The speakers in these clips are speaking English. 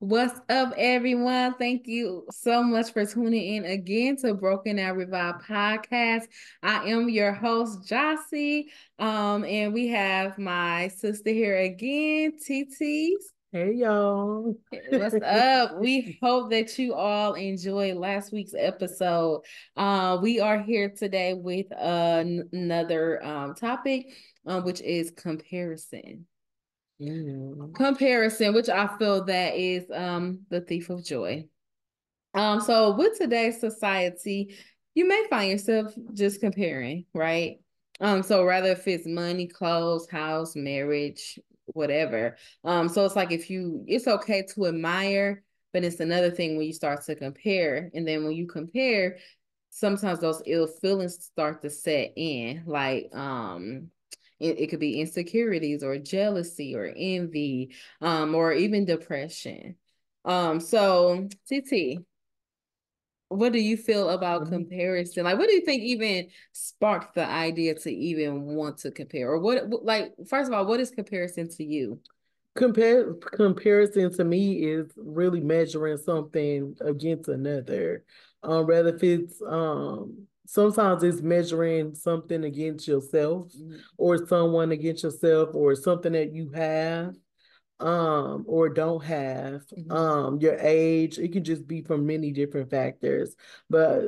What's up, everyone? Thank you so much for tuning in again to Broken Now Revive podcast. I am your host, Jossie, um, and we have my sister here again, TT. Hey y'all. What's up? We hope that you all enjoyed last week's episode. Uh, we are here today with uh, another um, topic, uh, which is comparison. Mm. Comparison, which I feel that is um the thief of joy. Um, so with today's society, you may find yourself just comparing, right? Um, so rather if it's money, clothes, house, marriage, whatever. Um, so it's like if you it's okay to admire, but it's another thing when you start to compare. And then when you compare, sometimes those ill feelings start to set in. Like um it, it could be insecurities or jealousy or envy, um, or even depression. Um, so TT, what do you feel about mm-hmm. comparison? Like, what do you think even sparked the idea to even want to compare? Or what, like, first of all, what is comparison to you? Compare comparison to me is really measuring something against another. Um, rather if it's um sometimes it's measuring something against yourself mm-hmm. or someone against yourself or something that you have um or don't have mm-hmm. um your age it can just be from many different factors but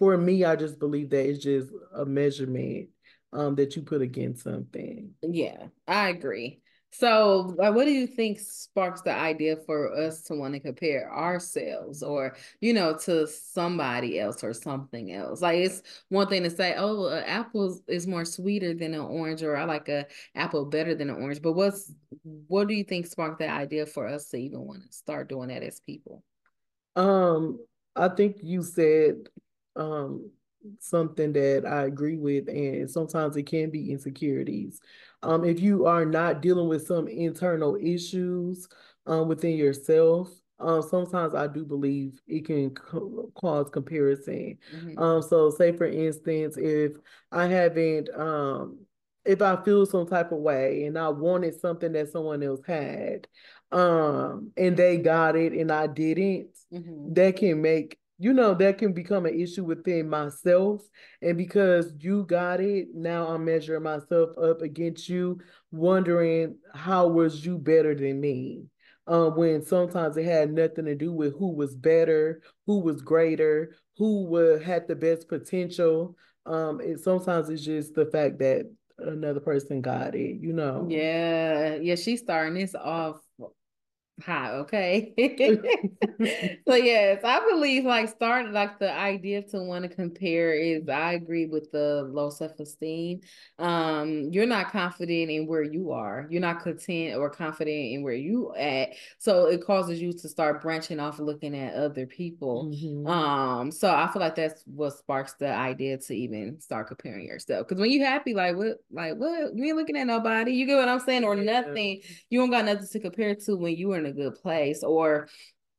for me i just believe that it's just a measurement um that you put against something yeah i agree so, like, what do you think sparks the idea for us to want to compare ourselves or, you know, to somebody else or something else? Like, it's one thing to say, oh, an apple is more sweeter than an orange, or I like a apple better than an orange. But what's, what do you think sparked that idea for us to even want to start doing that as people? Um, I think you said, um, something that I agree with, and sometimes it can be insecurities. Um, if you are not dealing with some internal issues um, within yourself, um, sometimes I do believe it can co- cause comparison. Mm-hmm. Um, so, say for instance, if I haven't, um, if I feel some type of way and I wanted something that someone else had, um, and they got it and I didn't, mm-hmm. that can make you know that can become an issue within myself and because you got it now i'm measuring myself up against you wondering how was you better than me? Um, when sometimes it had nothing to do with who was better who was greater who would had the best potential. Um, it sometimes it's just the fact that another person got it you know? Yeah yeah she's starting this off high, okay? so yes, I believe like starting like the idea to want to compare is I agree with the low self-esteem. Um, you're not confident in where you are, you're not content or confident in where you at. So it causes you to start branching off looking at other people. Mm-hmm. Um, so I feel like that's what sparks the idea to even start comparing yourself. Because when you happy, like what like what you ain't looking at nobody, you get what I'm saying, or nothing, you don't got nothing to compare to when you were in a good place or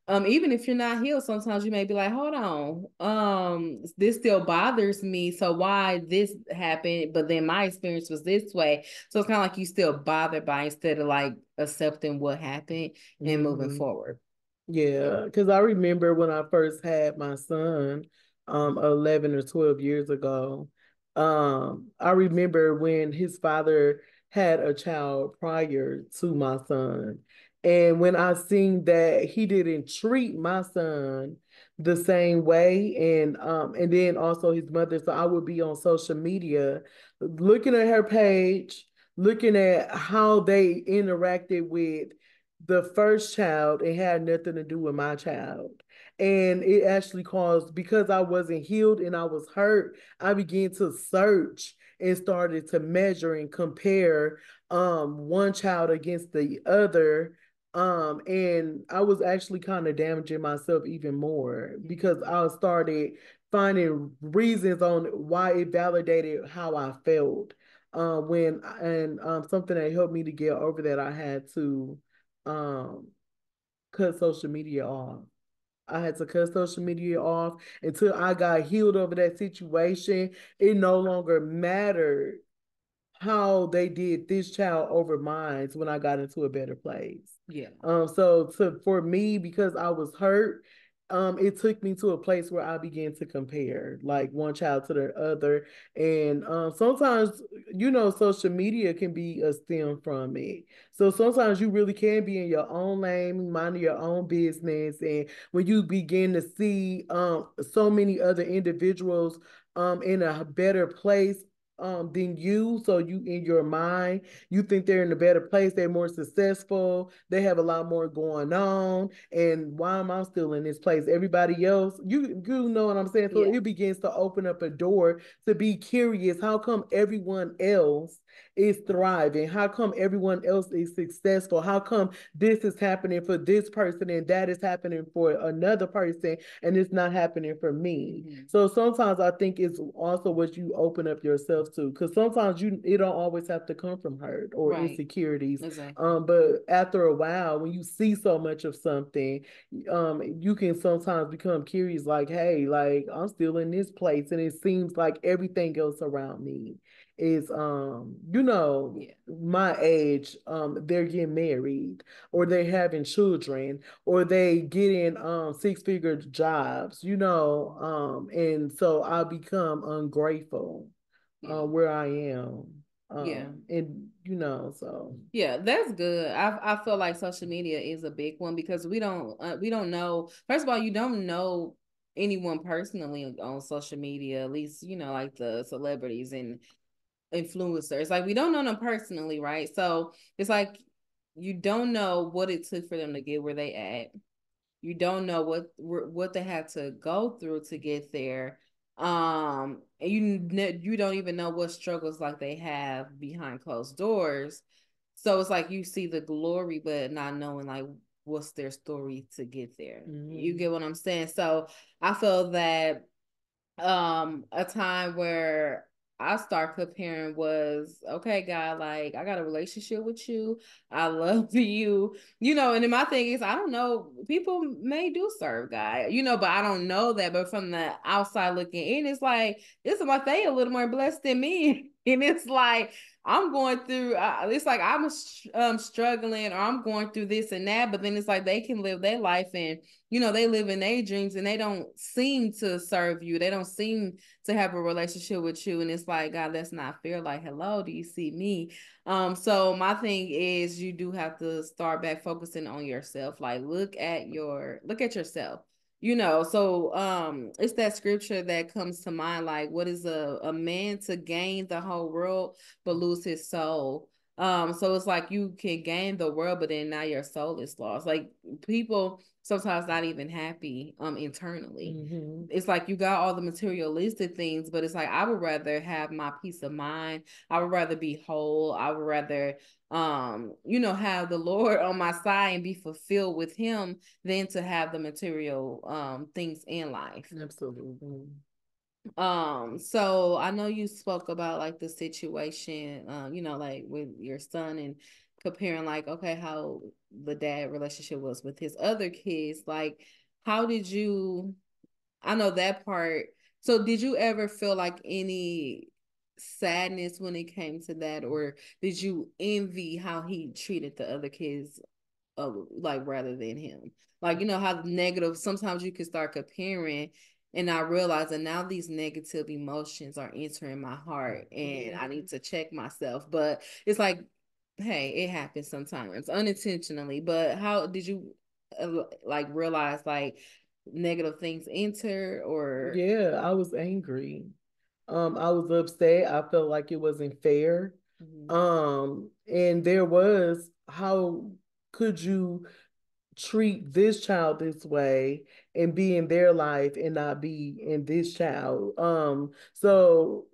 um even if you're not healed sometimes you may be like hold on um this still bothers me so why this happened but then my experience was this way so it's kind of like you still bothered by instead of like accepting what happened and mm-hmm. moving forward yeah because i remember when i first had my son um 11 or 12 years ago um i remember when his father had a child prior to my son and when I seen that he didn't treat my son the same way, and um, and then also his mother, so I would be on social media looking at her page, looking at how they interacted with the first child and had nothing to do with my child. And it actually caused because I wasn't healed and I was hurt, I began to search and started to measure and compare um one child against the other um, and I was actually kind of damaging myself even more because I started finding reasons on why it validated how I felt. Um, when and um, something that helped me to get over that, I had to um cut social media off. I had to cut social media off until I got healed over that situation. It no longer mattered how they did this child over mine when I got into a better place. Yeah. Um, so to for me, because I was hurt, um, it took me to a place where I began to compare like one child to the other. And um, sometimes, you know, social media can be a stem from it. So sometimes you really can be in your own lane, minding your own business. And when you begin to see um, so many other individuals um, in a better place um than you so you in your mind you think they're in a better place they're more successful they have a lot more going on and why am i still in this place everybody else you you know what i'm saying so yeah. it begins to open up a door to be curious how come everyone else is thriving? How come everyone else is successful? How come this is happening for this person and that is happening for another person and it's not happening for me? Mm-hmm. So sometimes I think it's also what you open up yourself to because sometimes you it don't always have to come from hurt or right. insecurities. Exactly. Um, but after a while, when you see so much of something, um, you can sometimes become curious, like, hey, like I'm still in this place, and it seems like everything else around me is um you know yeah. my age um they're getting married or they're having children or they getting um six figure jobs you know um and so i become ungrateful. Uh, where i am um, yeah and you know so yeah that's good i i feel like social media is a big one because we don't uh, we don't know first of all you don't know anyone personally on social media at least you know like the celebrities and influencers. Like we don't know them personally, right? So it's like you don't know what it took for them to get where they at. You don't know what what they had to go through to get there. Um, and you you don't even know what struggles like they have behind closed doors. So it's like you see the glory, but not knowing like what's their story to get there. Mm-hmm. You get what I'm saying? So I feel that um a time where I start comparing was okay, God, like I got a relationship with you. I love you, you know. And then my thing is, I don't know, people may do serve God, you know, but I don't know that. But from the outside looking in, it's like, it's my they a little more blessed than me. And it's like, I'm going through, uh, it's like I'm um, struggling or I'm going through this and that, but then it's like they can live their life and, you know, they live in their dreams and they don't seem to serve you. They don't seem to have a relationship with you. And it's like, God, that's not fair. Like, hello, do you see me? Um, so my thing is you do have to start back focusing on yourself. Like, look at your, look at yourself you know so um it's that scripture that comes to mind like what is a, a man to gain the whole world but lose his soul? Um so it's like you can gain the world but then now your soul is lost. Like people sometimes not even happy um internally. Mm-hmm. It's like you got all the materialistic things, but it's like I would rather have my peace of mind. I would rather be whole. I would rather um you know have the Lord on my side and be fulfilled with him than to have the material um things in life. Absolutely. Um, so I know you spoke about like the situation, um, you know, like with your son and comparing like okay how the dad relationship was with his other kids like how did you i know that part so did you ever feel like any sadness when it came to that or did you envy how he treated the other kids uh, like rather than him like you know how negative sometimes you can start comparing and I realize that now these negative emotions are entering my heart and I need to check myself. But it's like hey, it happens sometimes unintentionally. But how did you uh, like realize like negative things enter or? Yeah, I was angry. Um, I was upset. I felt like it wasn't fair. Mm-hmm. Um, and there was how could you treat this child this way and be in their life and not be in this child um so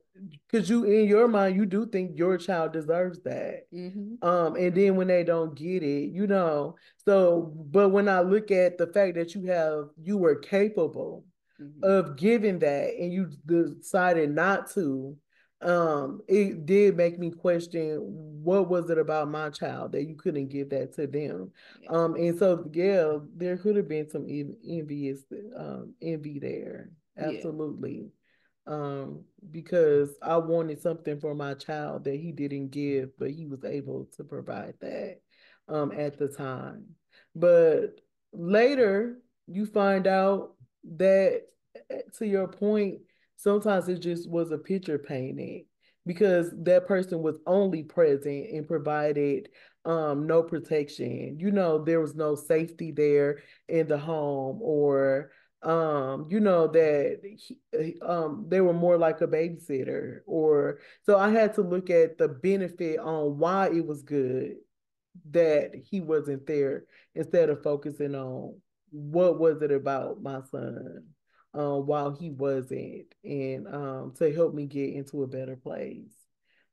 because you in your mind you do think your child deserves that mm-hmm. um and then when they don't get it you know so but when i look at the fact that you have you were capable mm-hmm. of giving that and you decided not to um it did make me question what was it about my child that you couldn't give that to them yeah. um and so yeah there could have been some envious um envy there absolutely um, because I wanted something for my child that he didn't give, but he was able to provide that um, at the time. But later, you find out that, eh, to your point, sometimes it just was a picture painting because that person was only present and provided um, no protection. You know, there was no safety there in the home or um you know that he, um they were more like a babysitter or so i had to look at the benefit on why it was good that he wasn't there instead of focusing on what was it about my son um while he wasn't and um to help me get into a better place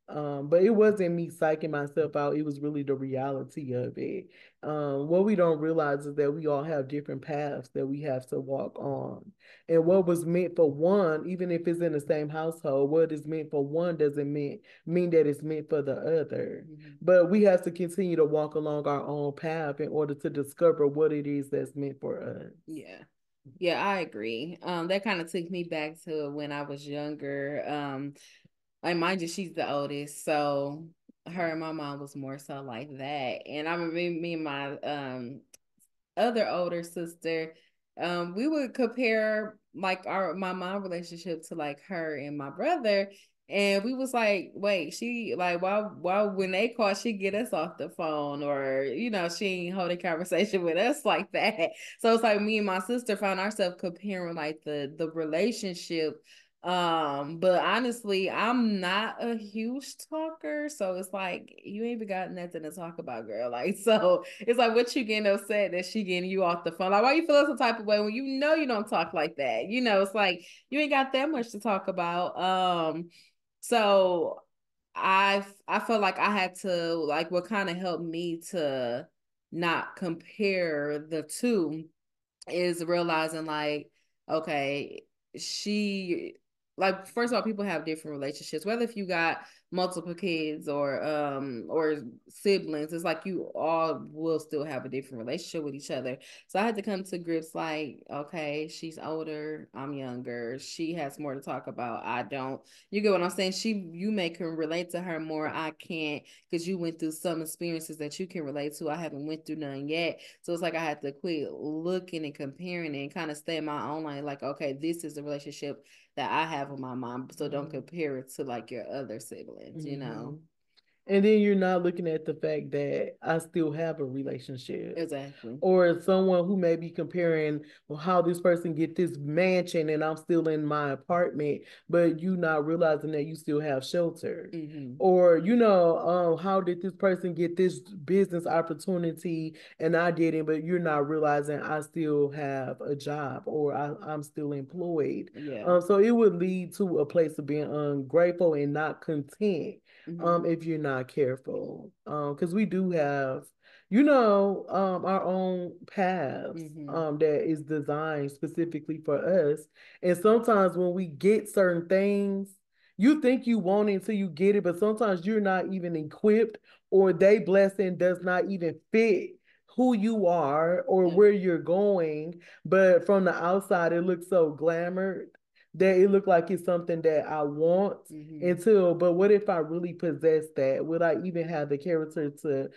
um, but it wasn't me psyching myself out. It was really the reality of it. Um, what we don't realize is that we all have different paths that we have to walk on. And what was meant for one, even if it's in the same household, what is meant for one doesn't mean mean that it's meant for the other. Mm-hmm. But we have to continue to walk along our own path in order to discover what it is that's meant for us. Yeah. Yeah, I agree. Um, that kind of took me back to when I was younger. Um, like mind you, she's the oldest, so her and my mom was more so like that. And I remember me and my um other older sister, um, we would compare like our my mom relationship to like her and my brother. And we was like, wait, she like why why when they call she get us off the phone or you know, she ain't holding conversation with us like that. So it's like me and my sister found ourselves comparing like the the relationship um, but honestly, I'm not a huge talker, so it's like you ain't even got nothing to talk about, girl. Like, so it's like what you getting upset that she getting you off the phone. Like, why you feel some type of way when you know you don't talk like that? You know, it's like you ain't got that much to talk about. Um, so I I felt like I had to like what kind of helped me to not compare the two is realizing like okay she like first of all people have different relationships whether if you got multiple kids or um or siblings it's like you all will still have a different relationship with each other. So i had to come to grips like okay she's older i'm younger she has more to talk about i don't. You get what i'm saying? She you may can relate to her more i can't because you went through some experiences that you can relate to i haven't went through none yet. So it's like i had to quit looking and comparing and kind of stay in my own line like okay this is a relationship that I have with my mom. So don't mm-hmm. compare it to like your other siblings, mm-hmm. you know. And then you're not looking at the fact that I still have a relationship. Exactly. Or someone who may be comparing well, how this person get this mansion and I'm still in my apartment, but you not realizing that you still have shelter. Mm-hmm. Or, you know, um, how did this person get this business opportunity and I didn't, but you're not realizing I still have a job or I, am still employed. Yeah. Um, so it would lead to a place of being ungrateful and not content mm-hmm. um, if you're not careful. Um, because um, we do have, you know, um, our own paths mm-hmm. um, that is designed specifically for us. And sometimes when we get certain things, you think you want it until you get it, but sometimes you're not even equipped or they blessing does not even fit who you are or where you're going. But from the outside, it looks so glamored that it looked like it's something that I want mm-hmm. until but what if I really possess that? Would I even have the character to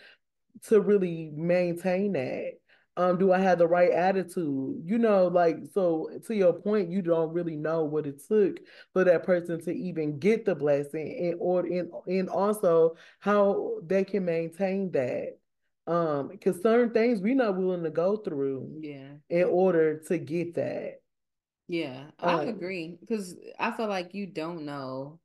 to really maintain that? Um, do I have the right attitude? You know, like so to your point, you don't really know what it took for that person to even get the blessing and or and, and also how they can maintain that um because certain things we're not willing to go through yeah in order to get that yeah, I um, agree because I feel like you don't know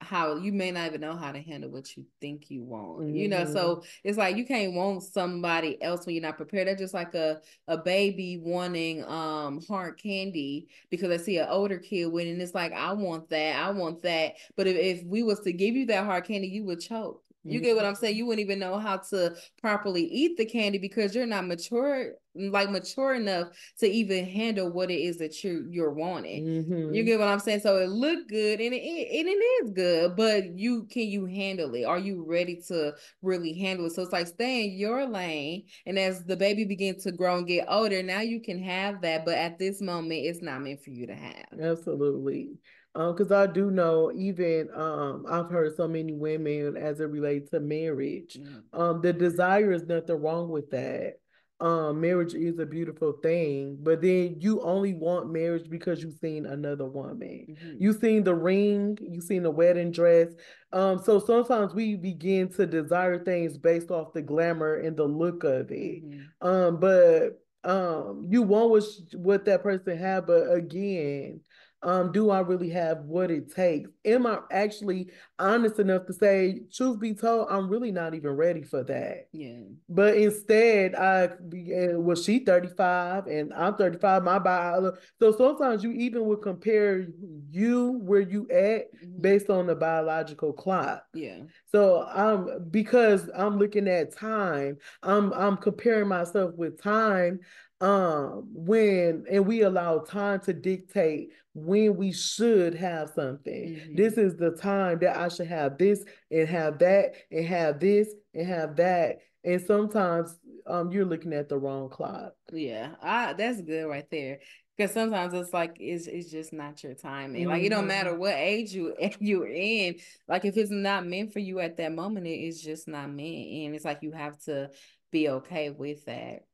how you may not even know how to handle what you think you want. Mm-hmm. You know, so mm-hmm. it's like you can't want somebody else when you're not prepared. That's just like a a baby wanting um hard candy because I see an older kid winning. It's like I want that, I want that. But if, if we was to give you that hard candy, you would choke. You get what I'm saying? You wouldn't even know how to properly eat the candy because you're not mature, like mature enough to even handle what it is that you you're wanting. Mm-hmm. You get what I'm saying? So it looked good and it, it and it is good, but you can you handle it? Are you ready to really handle it? So it's like stay in your lane, and as the baby begins to grow and get older, now you can have that. But at this moment, it's not meant for you to have. Absolutely because um, I do know even um, I've heard so many women as it relates to marriage. Mm-hmm. Um, the desire is nothing wrong with that. Um, marriage is a beautiful thing, but then you only want marriage because you've seen another woman. Mm-hmm. You've seen the ring, you've seen the wedding dress. Um, so sometimes we begin to desire things based off the glamour and the look of it. Mm-hmm. Um, but um, you want what, what that person had, but again, um, do I really have what it takes? Am I actually honest enough to say, truth be told, I'm really not even ready for that. Yeah. But instead, I was she 35 and I'm 35, my bio. So sometimes you even would compare you where you at mm-hmm. based on the biological clock. Yeah. So I'm because I'm looking at time, I'm I'm comparing myself with time um when and we allow time to dictate when we should have something. Mm-hmm. this is the time that i should have this and have that and have this and have that. And sometimes um you're looking at the wrong clock. Yeah I, that's good right there. Because sometimes it's like it's it's just not your time. And like it don't matter mm-hmm. what age you you're in like if it's not meant for you at that moment it is just not meant. And it's like you have to be okay with that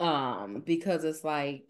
um because it's like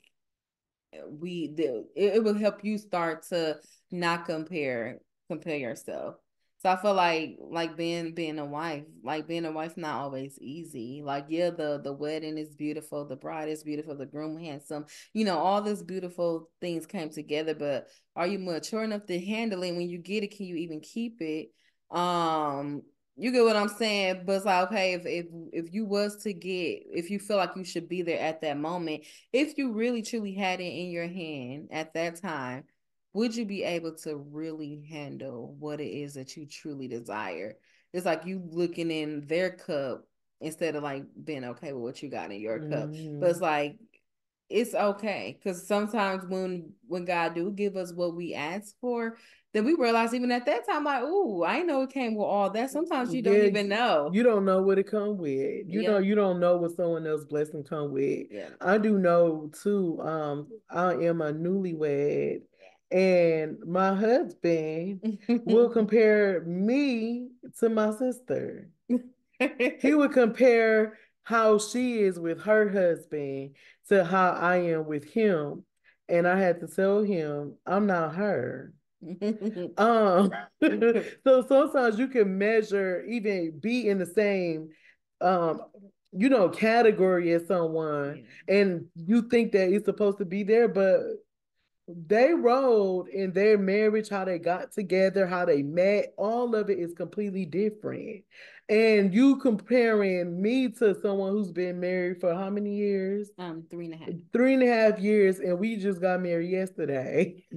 we the it, it will help you start to not compare compare yourself so I feel like like being being a wife, like being a wife not always easy. Like yeah, the the wedding is beautiful, the bride is beautiful, the groom handsome. You know, all these beautiful things came together, but are you mature enough to handle it when you get it? Can you even keep it? Um you get what I'm saying? But it's like, okay, if if if you was to get, if you feel like you should be there at that moment, if you really truly had it in your hand at that time, would you be able to really handle what it is that you truly desire? It's like you looking in their cup instead of like being okay with what you got in your cup. Mm-hmm. But it's like it's okay because sometimes when when God do give us what we ask for, then we realize even at that time, like, ooh, I know it came with all that. Sometimes you don't yeah, even know. You don't know what it come with. You yeah. know, you don't know what someone else blessing come with. Yeah. I do know too. Um, I am a newlywed, and my husband will compare me to my sister. he would compare how she is with her husband to how I am with him. And I had to tell him, I'm not her. um, so sometimes you can measure, even be in the same, um, you know, category as someone, yeah. and you think that it's supposed to be there, but they rolled in their marriage, how they got together, how they met, all of it is completely different. And you comparing me to someone who's been married for how many years? Um, three and a half. Three and a half years, and we just got married yesterday.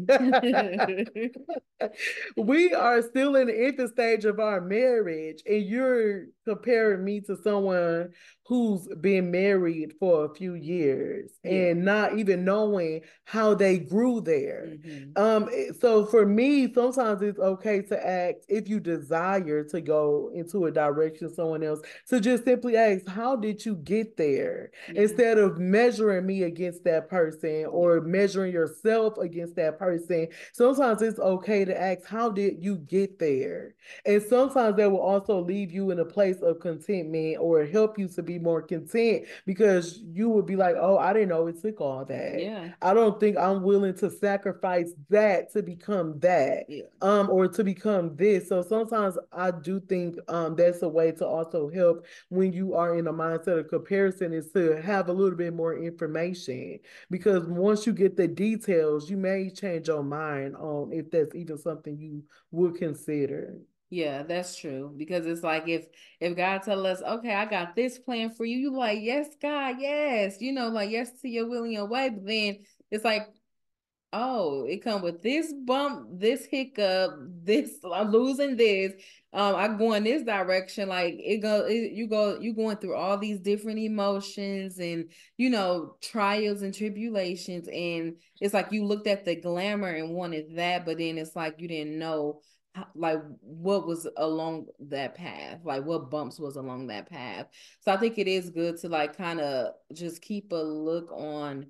we are still in the infant stage of our marriage, and you're comparing me to someone who's been married for a few years yeah. and not even knowing how they grew there. Mm-hmm. Um, eh, so for me, sometimes it's okay to act if you desire to go into a direction someone else to just simply ask, how did you get there? Yeah. Instead of measuring me against that person or measuring yourself against that person. Sometimes it's okay to ask, how did you get there? And sometimes that will also leave you in a place of contentment or help you to be more content because you would be like, oh, I didn't know it took all that. Yeah. I don't think I'm willing to sacrifice that to become that. Yeah. Um, or to become this. So sometimes I do think um that's a way to also help when you are in a mindset of comparison is to have a little bit more information. Because once you get the details, you may change your mind on if that's even something you would consider. Yeah, that's true. Because it's like if if God tell us, okay, I got this plan for you, you like, yes, God, yes, you know, like yes to your will and your way. But then it's like oh, it come with this bump, this hiccup, this I'm losing this. Um, I go in this direction. Like it go, it, you go, you going through all these different emotions and you know trials and tribulations, and it's like you looked at the glamour and wanted that, but then it's like you didn't know like what was along that path like what bumps was along that path so i think it is good to like kind of just keep a look on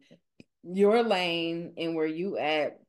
your lane and where you at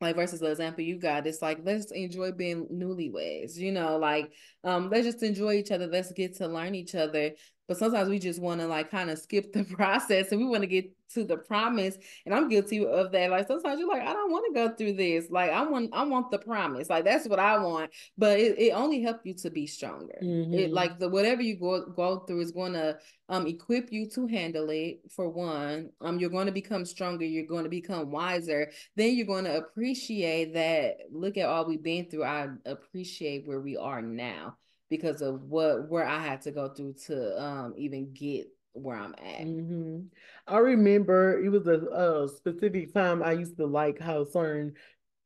like versus the example you got it's like let's enjoy being newlyweds you know like um let's just enjoy each other let's get to learn each other but sometimes we just want to like kind of skip the process and we want to get to the promise and i'm guilty of that. Like sometimes you're like i don't want to go through this. Like i want i want the promise. Like that's what i want but it, it only helps you to be stronger. Mm-hmm. it like the whatever you go go through is going to um equip you to handle it for one. Um you're going to become stronger you're going to become wiser. Then you're going to appreciate that look at all we've been through i appreciate where we are now because of what where I had to go through to um even get where I'm at. Mm-hmm. I remember it was a, a, specific time I used to like how certain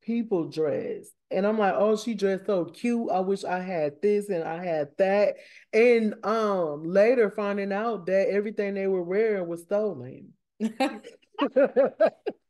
people dressed. And I'm like, oh, she dressed so cute. I wish I had this and I had that. And um later finding out that everything they were wearing was stolen.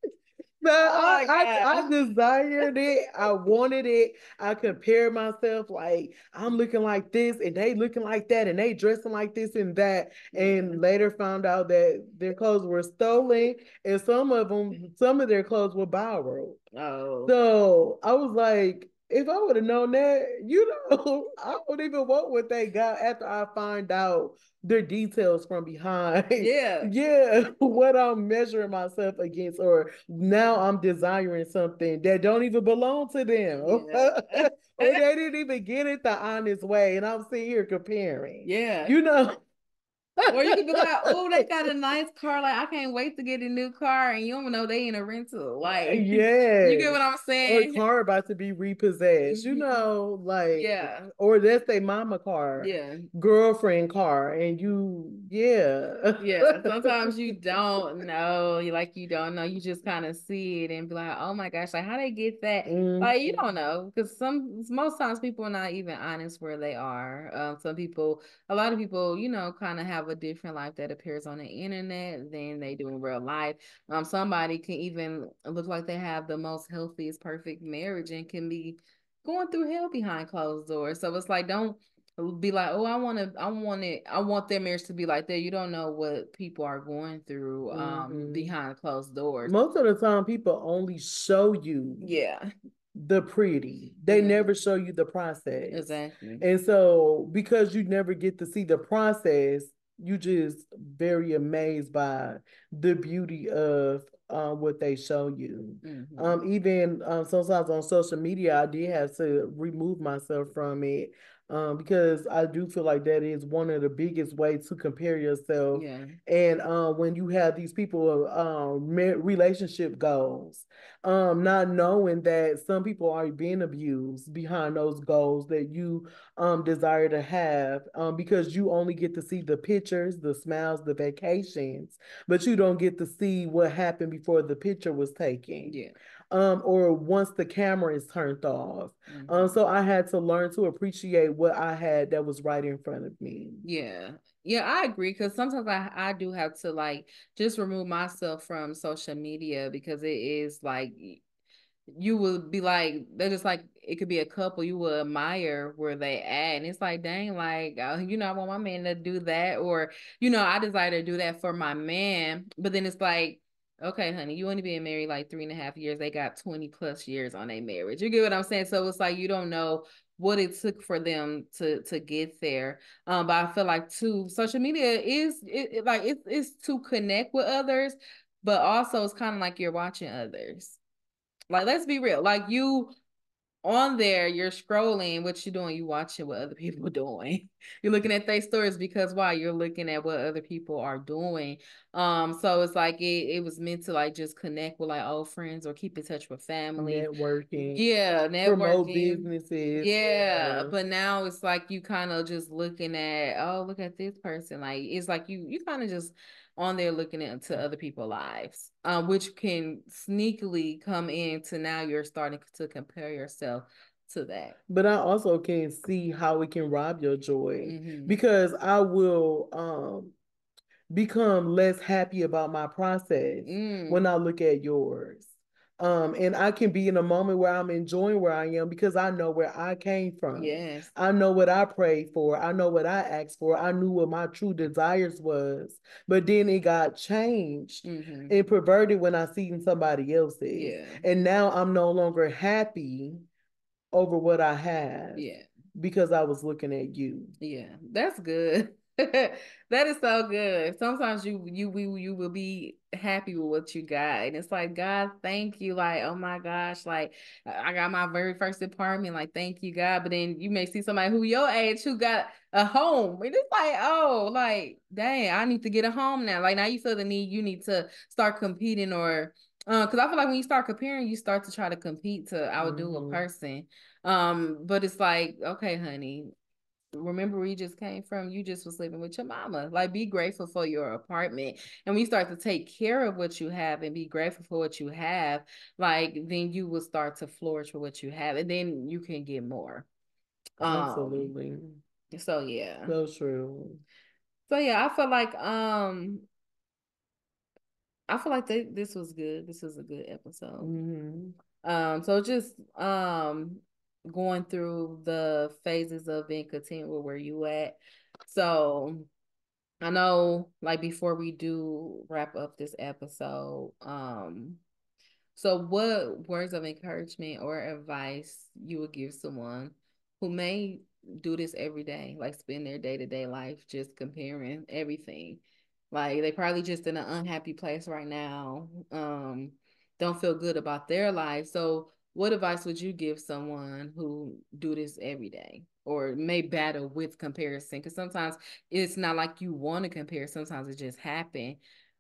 Man, oh I, I, I, desired it. I wanted it. I compared myself like I'm looking like this and they looking like that and they dressing like this and that. And mm-hmm. later found out that their clothes were stolen and some of them, mm-hmm. some of their clothes were borrowed. Oh. So I was like, if I would have known that, you know, I would even want what they got after I find out their details from behind. Yeah. yeah. What I'm measuring myself against, or now I'm desiring something that don't even belong to them. Yeah. or they didn't even get it the honest way. And I'm sitting here comparing. Yeah. You know or you could be like, oh, they got a nice car. Like, I can't wait to get a new car. And you don't know they in a rental. Like, yeah. You get what I'm saying? Or car about to be repossessed, you mm-hmm. know, like, yeah. Or that's a mama car. Yeah. Girlfriend car. And you, yeah. yeah. Sometimes you don't know. You like, you don't know. You just kind of see it and be like, oh my gosh, like, how they get that? Mm-hmm. Like, you don't know. Because some, most times people are not even honest where they are. Um, some people, a lot of people, you know, kind of have have a different life that appears on the internet than they do in real life. Um, somebody can even look like they have the most healthiest, perfect marriage and can be going through hell behind closed doors. So it's like, don't be like, oh, I want to, I want it, I want their marriage to be like that. You don't know what people are going through um mm-hmm. behind closed doors. Most of the time, people only show you, yeah, the pretty. They mm-hmm. never show you the process. Exactly. And so because you never get to see the process, you just very amazed by the beauty of um, what they show you. Mm-hmm. Um, even um, sometimes on social media, I did have to remove myself from it um, because I do feel like that is one of the biggest ways to compare yourself. Yeah. And uh, when you have these people um, relationship goals, um, not knowing that some people are being abused behind those goals that you um, desire to have, um, because you only get to see the pictures, the smiles, the vacations, but you don't get to see what happened before the picture was taken. Yeah um, or once the camera is turned off. Mm-hmm. Um, so I had to learn to appreciate what I had that was right in front of me. Yeah. Yeah, I agree. Cause sometimes I, I do have to like just remove myself from social media because it is like you would be like they're just like it could be a couple you would admire where they at and it's like dang like uh, you know i want my man to do that or you know i desire to do that for my man but then it's like Okay, honey, you only been married like three and a half years. They got 20 plus years on a marriage. You get what I'm saying? So it's like you don't know what it took for them to to get there. Um, but I feel like too, social media is it, it like it's it's to connect with others, but also it's kind of like you're watching others. Like, let's be real. Like you on there, you're scrolling, what you doing? You watching what other people are doing. You're looking at their stories because why? You're looking at what other people are doing. Um, so it's like it, it was meant to like just connect with like old friends or keep in touch with family. Networking. Yeah, networking. Promote businesses. Yeah. But now it's like you kind of just looking at, oh, look at this person. Like it's like you you kind of just on there looking into other people's lives, um, which can sneakily come into now you're starting to compare yourself to that. But I also can see how it can rob your joy mm-hmm. because I will um become less happy about my process mm. when I look at yours. Um, and I can be in a moment where I'm enjoying where I am because I know where I came from. Yes. I know what I prayed for. I know what I asked for. I knew what my true desires was. But then it got changed mm-hmm. and perverted when I seen somebody else's. Yeah. And now I'm no longer happy over what I have. Yeah. Because I was looking at you. Yeah. That's good. that is so good. Sometimes you you we you will be happy with what you got, and it's like God, thank you. Like oh my gosh, like I got my very first apartment. Like thank you God. But then you may see somebody who your age who got a home, and it's like oh like dang, I need to get a home now. Like now you feel the need. You need to start competing or because uh, I feel like when you start comparing, you start to try to compete to outdo mm-hmm. a person. Um, but it's like, okay, honey, remember where you just came from? You just was living with your mama. Like be grateful for your apartment. And we start to take care of what you have and be grateful for what you have like then you will start to flourish for what you have and then you can get more. Absolutely. um, so yeah. So true. So yeah i feel like um i feel like they, this was good. This was a good episode. Mm-hmm. um so just um going through the phases of being content with where you at. So I know like before we do wrap up this episode, um so what words of encouragement or advice you would give someone who may do this every day, like spend their day-to-day life just comparing everything. Like they probably just in an unhappy place right now. Um don't feel good about their life. So what advice would you give someone who do this every day or may battle with comparison? Because sometimes it's not like you want to compare sometimes it just happen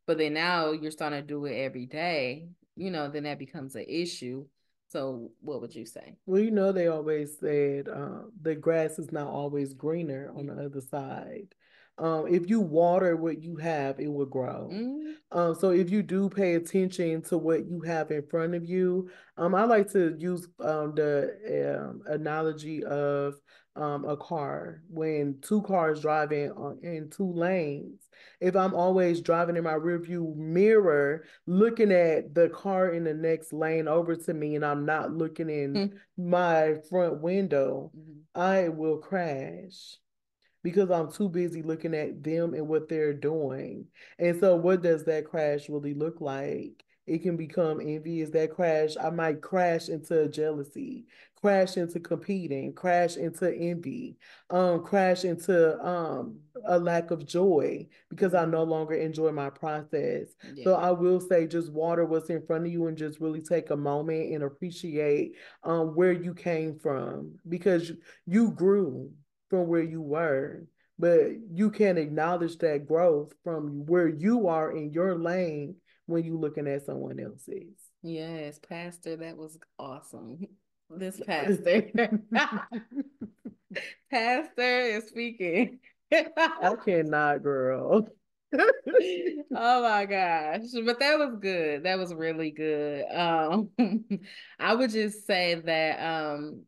but then now you're starting to do it every day you know then that becomes an issue. So what would you say? Well you know they always said uh, the grass is not always greener on the other side um, if you water what you have, it will grow. Mm. Um, so if you do pay attention to what you have in front of you, um, I like to use um, the um, analogy of um, a car when two cars driving on, in two lanes. If I'm always driving in my rearview mirror, looking at the car in the next lane over to me, and I'm not looking in mm. my front window, mm-hmm. I will crash because I'm too busy looking at them and what they're doing. And so, what does that crash really look like? It can become envy. Is that crash? I might crash into jealousy, crash into competing, crash into envy, um, crash into um a lack of joy because I no longer enjoy my process. Yeah. So I will say just water what's in front of you and just really take a moment and appreciate um where you came from because you grew from where you were, but you can acknowledge that growth from where you are in your lane when you're looking at someone else's. Yes, Pastor, that was awesome. This pastor, pastor is speaking. I cannot, girl. oh my gosh. But that was good. That was really good. Um I would just say that um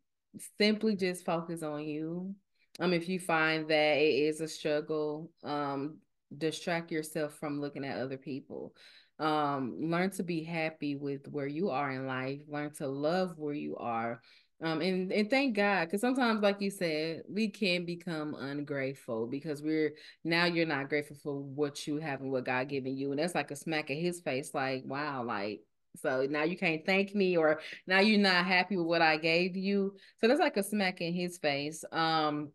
simply just focus on you um if you find that it is a struggle um distract yourself from looking at other people. Um learn to be happy with where you are in life. Learn to love where you are. Um and and thank god because sometimes like you said we can become ungrateful because we're now you're not grateful for what you have and what god given you. And that's like a smack in his face like wow like so now you can't thank me or now you're not happy with what i gave you. So that's like a smack in his face. Um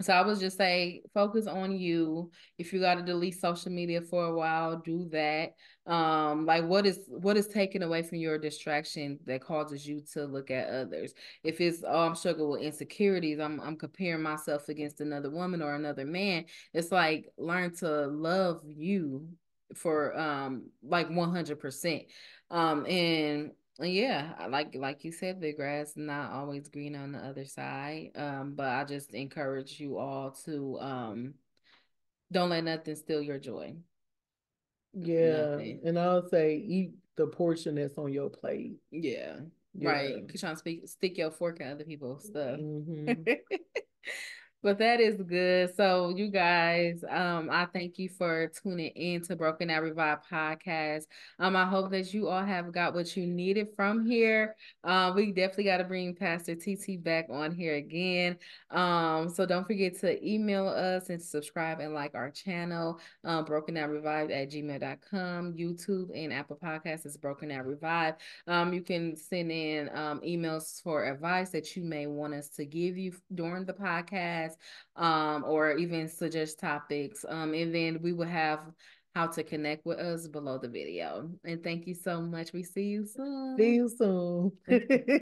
so I would just say focus on you. If you got to delete social media for a while, do that. Um, like what is what is taken away from your distraction that causes you to look at others? If it's oh I'm struggling with insecurities, I'm I'm comparing myself against another woman or another man. It's like learn to love you for um like 100%. Um and yeah, like like you said, the grass not always green on the other side. Um, but I just encourage you all to um don't let nothing steal your joy. Yeah. Nothing. And I'll say eat the portion that's on your plate. Yeah. yeah. Right. You're trying to speak, stick your fork in other people's stuff. Mm-hmm. But that is good. So you guys, um, I thank you for tuning in to Broken Out Revive podcast. Um, I hope that you all have got what you needed from here. Um, we definitely got to bring Pastor TT back on here again. Um, so don't forget to email us and subscribe and like our channel, um, Broken Out Revive at gmail.com, YouTube and Apple Podcasts is Broken Out Revive. Um, you can send in um emails for advice that you may want us to give you during the podcast um, or even suggest topics. Um, and then we will have how to connect with us below the video. And thank you so much. We see you soon. See you soon.